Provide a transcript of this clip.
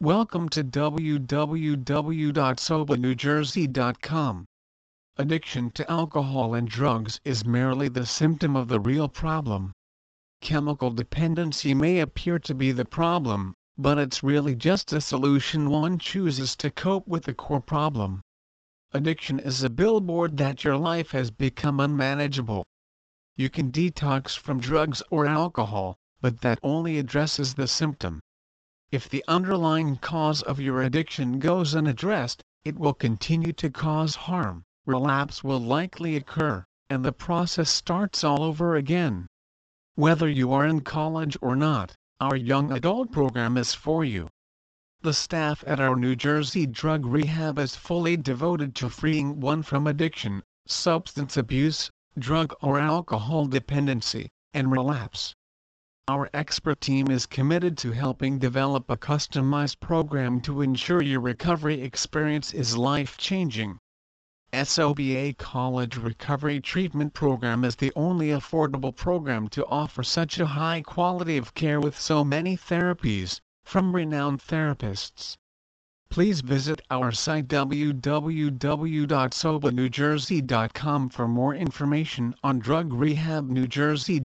Welcome to www.sobanewjersey.com. Addiction to alcohol and drugs is merely the symptom of the real problem. Chemical dependency may appear to be the problem, but it's really just a solution one chooses to cope with the core problem. Addiction is a billboard that your life has become unmanageable. You can detox from drugs or alcohol, but that only addresses the symptom. If the underlying cause of your addiction goes unaddressed, it will continue to cause harm, relapse will likely occur, and the process starts all over again. Whether you are in college or not, our young adult program is for you. The staff at our New Jersey drug rehab is fully devoted to freeing one from addiction, substance abuse, drug or alcohol dependency, and relapse. Our expert team is committed to helping develop a customized program to ensure your recovery experience is life-changing. SOBA College Recovery Treatment Program is the only affordable program to offer such a high quality of care with so many therapies, from renowned therapists. Please visit our site www.sobanewjersey.com for more information on Drug Rehab New Jersey.